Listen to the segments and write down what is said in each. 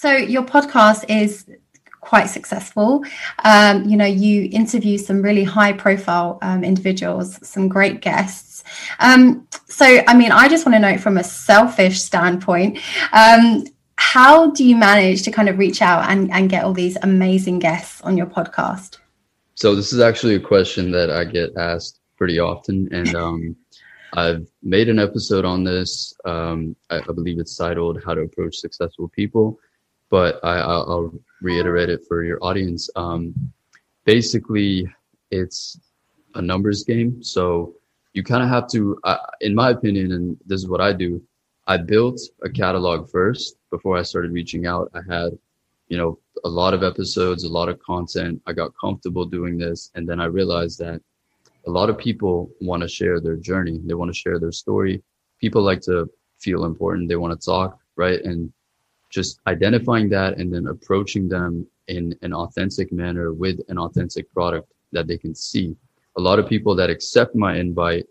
So your podcast is quite successful. Um, you know, you interview some really high profile um, individuals, some great guests. Um, so, I mean, I just want to know from a selfish standpoint, um, how do you manage to kind of reach out and, and get all these amazing guests on your podcast? So, this is actually a question that I get asked pretty often. And um, I've made an episode on this. Um, I, I believe it's titled How to Approach Successful People but I, will reiterate it for your audience. Um, basically, it's a numbers game. So you kind of have to, uh, in my opinion, and this is what I do. I built a catalog first before I started reaching out. I had, you know, a lot of episodes, a lot of content. I got comfortable doing this. And then I realized that a lot of people want to share their journey. They want to share their story. People like to feel important. They want to talk, right? And just identifying that and then approaching them in an authentic manner with an authentic product that they can see. A lot of people that accept my invite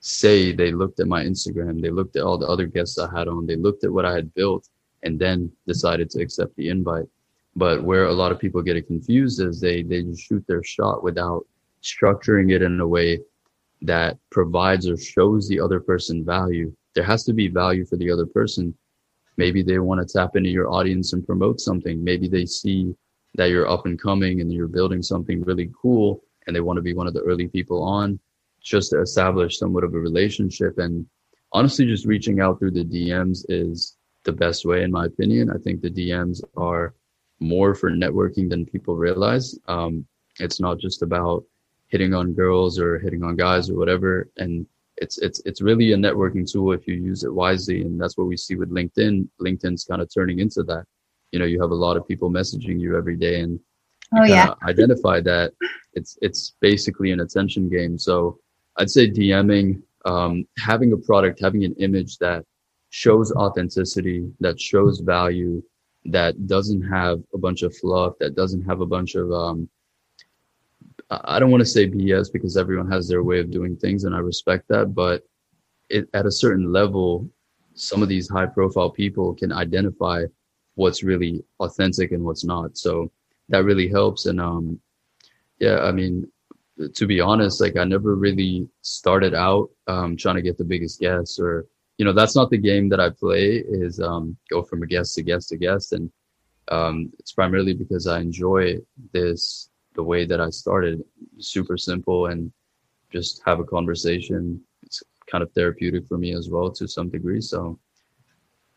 say they looked at my Instagram, they looked at all the other guests I had on, they looked at what I had built and then decided to accept the invite. But where a lot of people get it confused is they they shoot their shot without structuring it in a way that provides or shows the other person value. There has to be value for the other person Maybe they want to tap into your audience and promote something. Maybe they see that you're up and coming and you're building something really cool and they want to be one of the early people on just to establish somewhat of a relationship. And honestly, just reaching out through the DMs is the best way, in my opinion. I think the DMs are more for networking than people realize. Um, it's not just about hitting on girls or hitting on guys or whatever. And it's it's it's really a networking tool if you use it wisely and that's what we see with linkedin. Linkedin's kind of turning into that. You know you have a lot of people messaging you every day and oh yeah. identify that. It's it's basically an attention game. So i'd say dming um, having a product having an image that shows authenticity that shows value that doesn't have a bunch of fluff that doesn't have a bunch of um, I don't want to say BS because everyone has their way of doing things, and I respect that. But it, at a certain level, some of these high profile people can identify what's really authentic and what's not. So that really helps. And um, yeah, I mean, to be honest, like I never really started out um, trying to get the biggest guests, or you know, that's not the game that I play. Is um, go from a guest to guest to guest, and um, it's primarily because I enjoy this the way that I started, super simple and just have a conversation. It's kind of therapeutic for me as well to some degree. So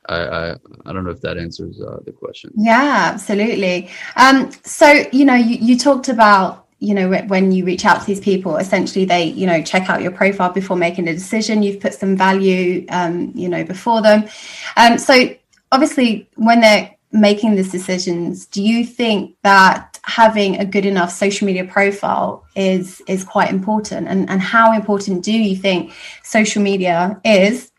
I I, I don't know if that answers uh, the question. Yeah, absolutely. Um, so you know, you, you talked about you know when you reach out to these people essentially they you know check out your profile before making a decision you've put some value um, you know before them um, so obviously when they're making these decisions do you think that having a good enough social media profile is is quite important. And and how important do you think social media is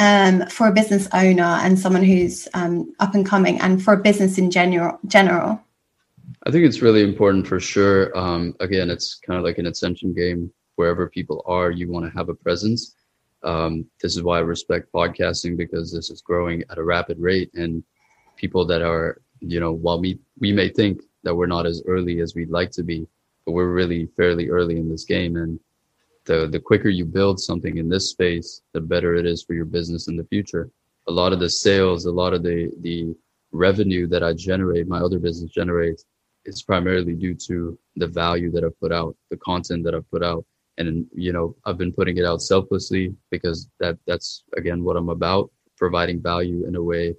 um, for a business owner and someone who's um, up and coming and for a business in general general? I think it's really important for sure. Um, again it's kind of like an ascension game. Wherever people are you want to have a presence. Um, this is why i respect podcasting because this is growing at a rapid rate and people that are, you know, while we, we may think that we're not as early as we'd like to be, but we're really fairly early in this game. And the, the quicker you build something in this space, the better it is for your business in the future. A lot of the sales, a lot of the, the revenue that I generate, my other business generates is primarily due to the value that I've put out, the content that I've put out. And, you know, I've been putting it out selflessly because that, that's again what I'm about, providing value in a way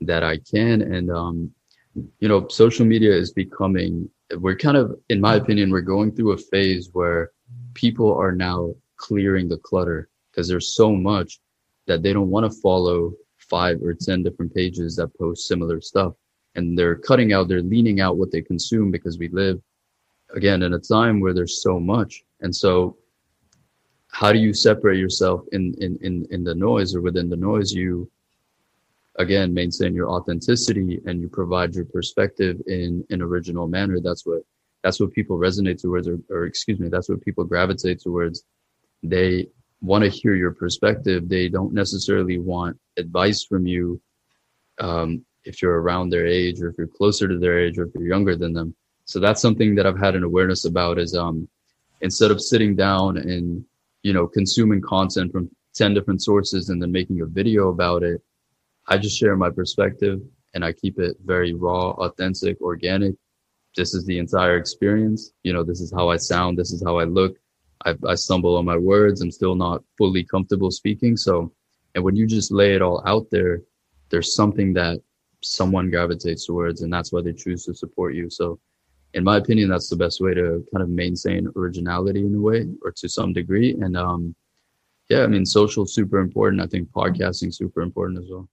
that I can. And, um, you know, social media is becoming, we're kind of, in my opinion, we're going through a phase where people are now clearing the clutter because there's so much that they don't want to follow five or 10 different pages that post similar stuff. And they're cutting out, they're leaning out what they consume because we live again in a time where there's so much. And so how do you separate yourself in, in, in, in the noise or within the noise? You again maintain your authenticity and you provide your perspective in an original manner. That's what that's what people resonate towards or, or excuse me that's what people gravitate towards. They want to hear your perspective. They don't necessarily want advice from you um, if you're around their age or if you're closer to their age or if you're younger than them. So that's something that I've had an awareness about is um instead of sitting down and you know consuming content from 10 different sources and then making a video about it, I just share my perspective and I keep it very raw, authentic, organic. This is the entire experience. You know, this is how I sound. This is how I look. I, I stumble on my words. I'm still not fully comfortable speaking. So, and when you just lay it all out there, there's something that someone gravitates towards and that's why they choose to support you. So in my opinion, that's the best way to kind of maintain originality in a way or to some degree. And, um, yeah, I mean, social super important. I think podcasting super important as well.